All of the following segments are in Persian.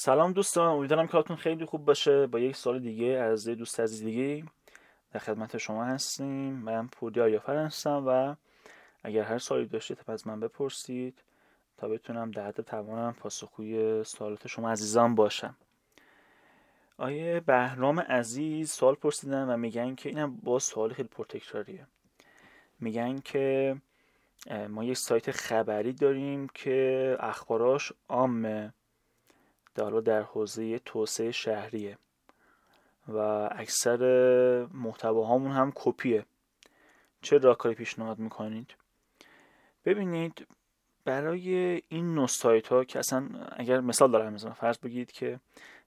سلام دوستان امیدوارم کارتون خیلی خوب باشه. با یک سال دیگه از دوست عزیز دیگه در خدمت شما هستیم. من پودی آیافر هستم و اگر هر سوالی داشتید از من بپرسید تا بتونم در حد توانم پاسخگوی سوالات شما عزیزان باشم. آیه بهرام عزیز سوال پرسیدن و میگن که اینم با سوال خیلی پرتکراریه. میگن که ما یک سایت خبری داریم که اخباراش عامه. در در حوزه توسعه شهریه و اکثر محتواهامون هم کپیه. چه راهکاری پیشنهاد می‌کنید؟ ببینید برای این نو ها که اصلا اگر مثال دارم مثلا فرض بگید که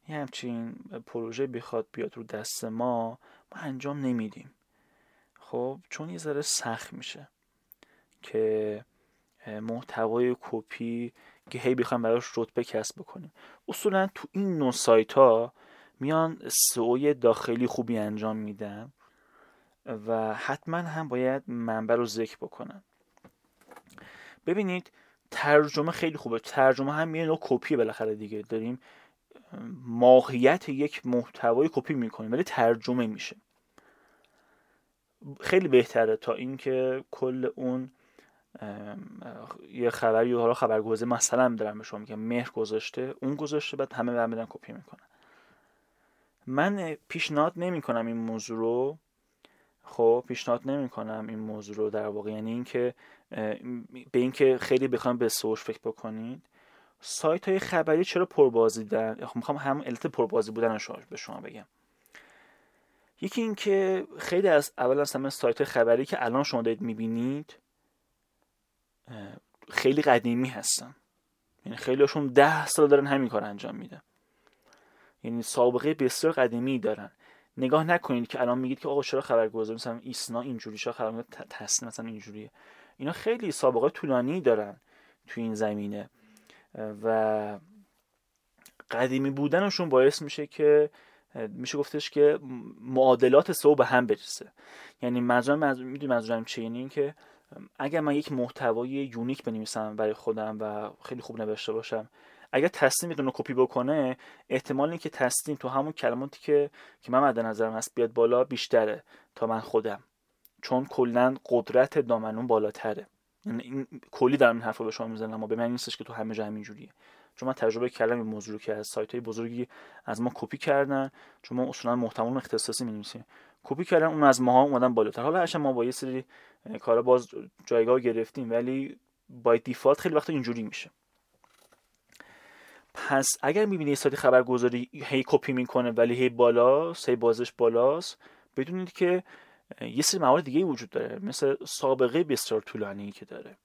یه همچین پروژه بخواد بیاد رو دست ما ما انجام نمیدیم. خب چون یه ذره سخت میشه که محتوای کپی که هی بخوایم براش رتبه کسب بکنیم. اصولا تو این نوع سایت ها میان سئو داخلی خوبی انجام میدن و حتما هم باید منبع رو ذکر بکنن. ببینید ترجمه خیلی خوبه. ترجمه هم یه نوع کپی بالاخره دیگه. داریم ماهیت یک محتوای کپی می‌کنیم ولی ترجمه میشه. خیلی بهتره تا اینکه کل اون یه خبری حالا خبرگزاری مثلا دارم به شما میگم. مهر گذاشته اون گذاشته بعد همه برمیدن کپی می‌کنن. من پیشنهاد نمی‌کنم این موضوع رو. خب پیشنهاد نمی‌کنم این موضوع رو در واقع. یعنی اینکه به اینکه خیلی بخوام به سوش فکر بکنید. سایت های خبری چرا پربازیدن خب می‌خوام هم علت پربازی بودن رو به شما بگم. یکی اینکه خیلی از اول از همه سایت خبری که الان شما دارید می‌بینید خیلی قدیمی هستن. یعنی خیلیشون ده سال دارن همین کار انجام میدن. یعنی سابقه بسیار قدیمی دارن. نگاه نکنید که الان میگید که آقا چرا خبرگزاری مثلا ایسنا اینجوری چرا خبر تصنیم مثلا اینجوریه. اینا خیلی سابقه طولانی دارن تو این زمینه. و قدیمی بودنشون باعث میشه که میشه گفتش که معادلات سو به هم برسه. یعنی منظورم می‌دونی منظورم چیه؟ یعنی این که اگر من یک محتوای یونیک بنویسم برای خودم و خیلی خوب نوشته باشم اگر تصمیم رو کپی بکنه احتمال اینکه تصمیم تو همون کلماتی که که من مد نظرم هست بیاد بالا بیشتره تا من خودم. چون کلا قدرت دامنون بالاتره. یعنی این کلی دارم این حرف رو به شما می‌زنم اما به من نیستش که تو همه جا همینجوریه چون من تجربه کردم این موضوع که از سایت های بزرگی از ما کپی کردن چون ما اصولا محتوا اختصاصی می‌نویسیم. کپی کردن اون از ماها اومدن بالاتر. حالا هرچند ما با یه سری کارا باز جایگاه گرفتیم ولی با دیفالت خیلی وقتا اینجوری میشه. پس اگر می‌بینید سایت خبرگزاری هی کپی می‌کنه ولی هی بالا هی بازش بالاست بدونید که یه سری موارد دیگه وجود داره. مثل سابقه بسیار طولانی که داره.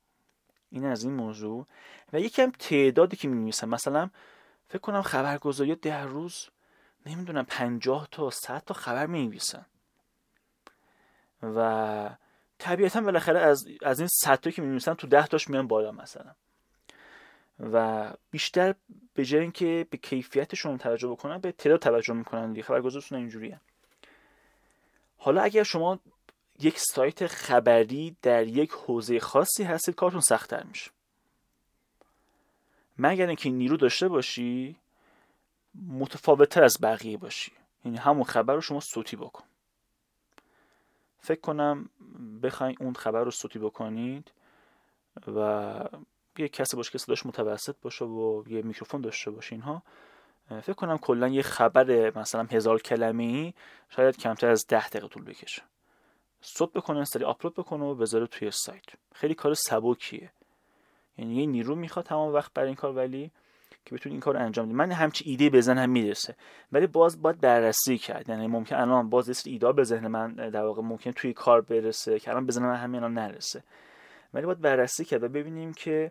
این از این موضوع. و یکم تعدادی که می مثلا فکر کنم خبرگزاری ده روز نمی‌دونم پنجاه تا صد تا خبر می نویسن و طبیعتا بالاخره از, از این صد که می نویسن تو ده تاش میان بالا مثلا. و بیشتر به جای اینکه به کیفیتشون توجه بکنن به تعداد توجه می‌کنن دیگه. خبرگزارشون اینجوریه. حالا اگر شما یک سایت خبری در یک حوزه خاصی هستید کارتون سختتر میشه. مگر اینکه نیرو داشته باشی متفاوتتر از بقیه باشی. یعنی همون خبر رو شما صوتی بکن. فکر کنم بخواین اون خبر رو صوتی بکنید و یه کسی باشه که صداش متوسط باشه و یه میکروفون داشته باشه اینها. فکر کنم کلا یه خبر مثلا هزار کلمه ای شاید کمتر از ده دقیقه طول بکشه. صوت بکنه سری آپلود بکنه و بذاره توی سایت. خیلی کار سبکیه. یعنی یه نیرو می‌خواد تمام وقت برای این کار ولی که بتونی این کار رو انجام بدی. من همچی ایده به هم می‌رسه. ولی باز باید بررسی کرد. یعنی ممکن الان باز یه ایده به ذهن من در واقع ممکن توی کار برسه که الان به من همین الان نرسه. ولی باید بررسی کرد و ببینیم که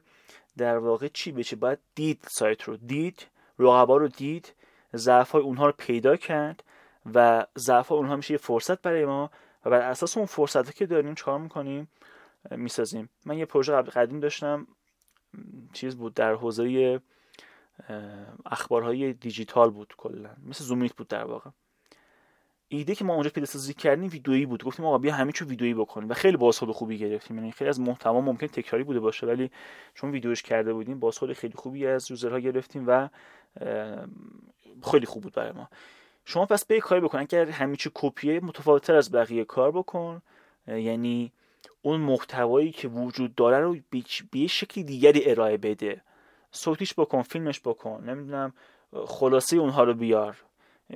در واقع چی بشه باید دید سایت رو دید رقبا رو دید ضعف های اونها رو پیدا کرد و ضعف اونها میشه یه فرصت برای ما و بر اساس اون فرصتی که داریم چکار می‌کنیم؟ می‌سازیم. من یه پروژه قبل قدیم داشتم. چیز بود در حوزه اخبارهای دیجیتال بود کلا. مثل زومیت بود در واقع. ایده که ما اونجا پیاده سازی کردیم ویدئویی بود. گفتیم آقا بیا همه چی ویدئویی بکنیم و خیلی بازخورد خوبی گرفتیم. یعنی خیلی از محتوا ممکن تکراری بوده باشه ولی چون ویدیوش کرده بودیم بازخورد خیلی خوبی از یوزرها گرفتیم و خیلی خوب بود برای ما. شما پس به کاری بکن. اگر همه چی کپیه متفاوتتر از بقیه کار بکن. یعنی اون محتوایی که وجود داره رو به شکلی دیگری ارائه بده. صوتیش بکن فیلمش بکن نمی‌دونم خلاصه اونها رو بیار.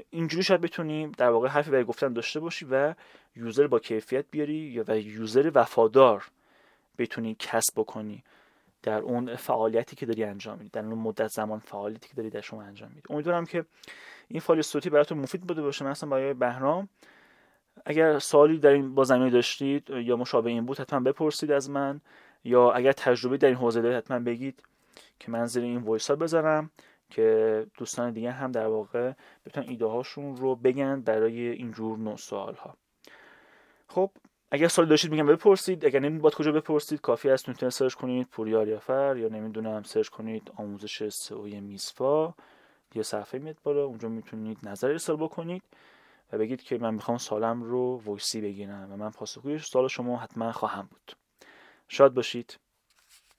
اینجوری شاید بتونیم در واقع حرفی برای گفتن داشته باشی و یوزر با کیفیت بیاری یا و یوزر وفادار بتونی کسب بکنی در اون فعالیتی که داری انجام میدی در اون مدت زمان فعالیتی که داری در شما انجام میدی. امیدوارم که این فایل صوتی براتون مفید بوده باشه. مثلا برای بهرام اگر سوالی در این با زمینه داشتید یا مشابه این بود حتما بپرسید از من یا اگر تجربه در این حوزه دارید حتما بگید. که من زیر این voice ها بذارم که دوستان دیگه هم در واقع بتونن ایده هاشون رو بگن برای اینجور نوع سوال ها خب اگر سوال داشتید میگم بپرسید اگر نمی‌دونید باید کجا بپرسید کافی است می‌تونید search کنید پوری آریافر یا نمی‌دونم search کنید آموزش سئو میسفا یه صفحه میاد بالا اونجا می‌تونید نظر ارسال بکنید و بگید که من می‌خوام سوالم رو voice ی بگیرم و من پاسخگوی سوال شما حتما خواهم بود. شاد باشید.